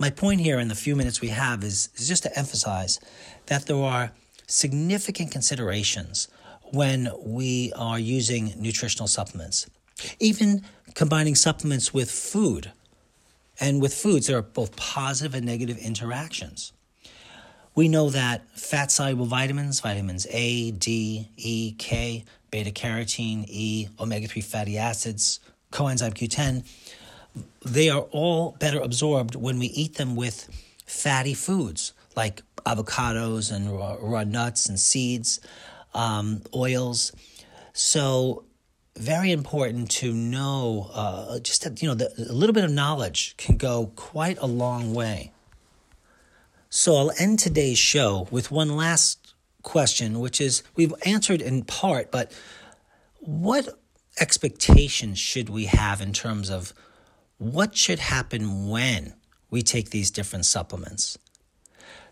Speaker 1: My point here in the few minutes we have is, is just to emphasize that there are significant considerations when we are using nutritional supplements. Even combining supplements with food. And with foods, there are both positive and negative interactions. We know that fat soluble vitamins, vitamins A, D, E, K, beta carotene, E, omega 3 fatty acids, coenzyme Q10, they are all better absorbed when we eat them with fatty foods like avocados and raw, raw nuts and seeds, um, oils. So, very important to know. Uh, just that, you know, the, a little bit of knowledge can go quite a long way. So I'll end today's show with one last question, which is we've answered in part, but what expectations should we have in terms of what should happen when we take these different supplements?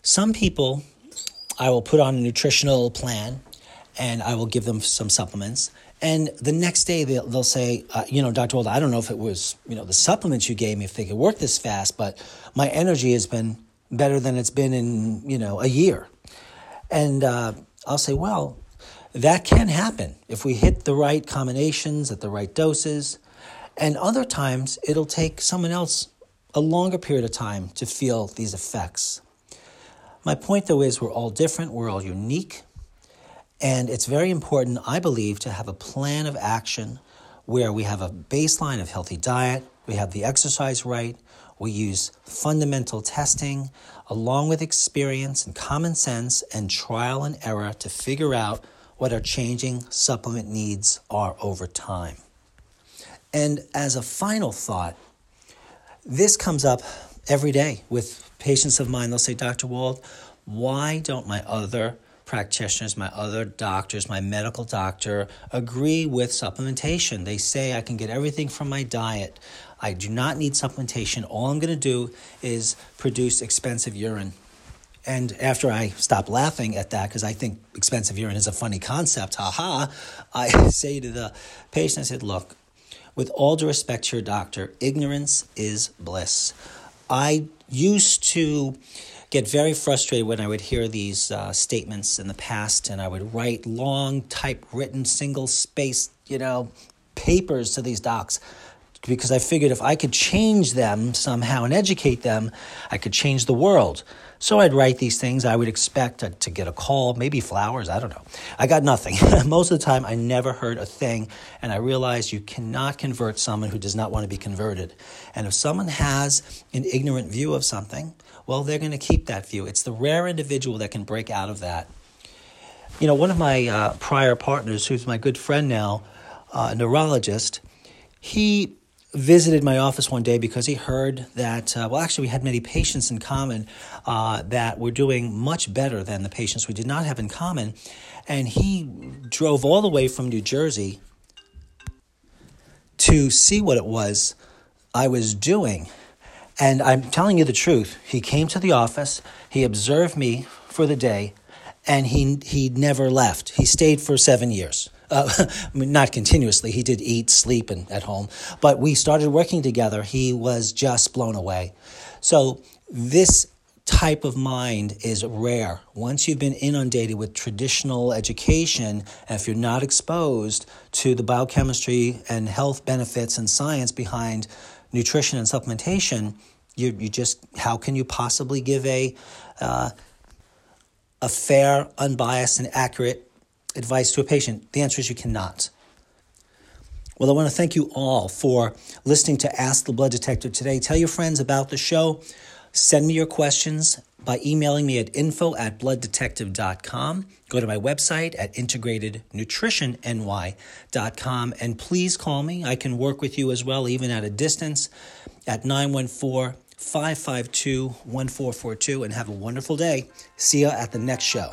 Speaker 1: Some people, I will put on a nutritional plan and I will give them some supplements. And the next day they'll, they'll say, uh, you know, Dr. Wald, I don't know if it was, you know, the supplements you gave me, if they could work this fast, but my energy has been better than it's been in, you know, a year. And uh, I'll say, well, that can happen if we hit the right combinations at the right doses. And other times it'll take someone else a longer period of time to feel these effects. My point though is we're all different, we're all unique, and it's very important, I believe, to have a plan of action where we have a baseline of healthy diet, we have the exercise right, we use fundamental testing along with experience and common sense and trial and error to figure out what our changing supplement needs are over time. And as a final thought, this comes up every day with patients of mine. They'll say, Dr. Wald, why don't my other practitioners, my other doctors, my medical doctor agree with supplementation? They say I can get everything from my diet. I do not need supplementation. All I'm going to do is produce expensive urine. And after I stop laughing at that, because I think expensive urine is a funny concept, haha, I [LAUGHS] say to the patient, I said, look, with all due respect to your doctor, ignorance is bliss. I used to get very frustrated when I would hear these uh, statements in the past, and I would write long, typewritten, single space, you know, papers to these docs because I figured if I could change them somehow and educate them, I could change the world. So I'd write these things. I would expect to, to, get a call, maybe flowers, I don't know. I got nothing. [LAUGHS] Most of the time, I never heard a thing. And I realized you cannot convert someone who does not want to be converted. And if someone has an ignorant view of something, well, they're going to keep that view. It's the rare individual that can break out of that. You know, one of my uh, prior partners, who's my good friend now, uh, a neurologist, he visited my office one day because he heard that, uh, well, actually, we had many patients in common uh, that were doing much better than the patients we did not have in common. And he drove all the way from New Jersey to see what it was I was doing. And I'm telling you the truth. He came to the office, he observed me for the day, and he, he never left. He stayed for seven years. Uh, [LAUGHS] not continuously. He did eat, sleep, and at home. But we started working together. He was just blown away. So this type of mind is rare. Once you've been inundated with traditional education, if you're not exposed to the biochemistry and health benefits and science behind nutrition and supplementation, you, you just how can you possibly give a uh, a fair, unbiased, and accurate advice to a patient? The answer is you cannot. Well, I want to thank you all for listening to Ask the Blood Detective today. Tell your friends about the show. Send me your questions by emailing me at info at blooddetective.com. Go to my website at integratednutritionny.com and please call me. I can work with you as well, even at a distance, at 914 552 1442. And have a wonderful day. See you at the next show.